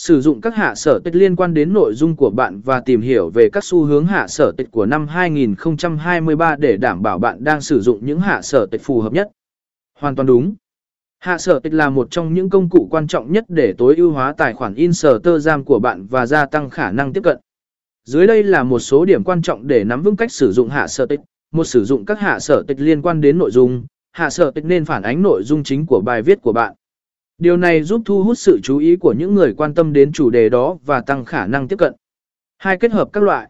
Sử dụng các hạ sở tịch liên quan đến nội dung của bạn và tìm hiểu về các xu hướng hạ sở tịch của năm 2023 để đảm bảo bạn đang sử dụng những hạ sở tịch phù hợp nhất. Hoàn toàn đúng. Hạ sở tịch là một trong những công cụ quan trọng nhất để tối ưu hóa tài khoản Instagram của bạn và gia tăng khả năng tiếp cận. Dưới đây là một số điểm quan trọng để nắm vững cách sử dụng hạ sở tịch. Một sử dụng các hạ sở tịch liên quan đến nội dung. Hạ sở tịch nên phản ánh nội dung chính của bài viết của bạn. Điều này giúp thu hút sự chú ý của những người quan tâm đến chủ đề đó và tăng khả năng tiếp cận. Hai kết hợp các loại.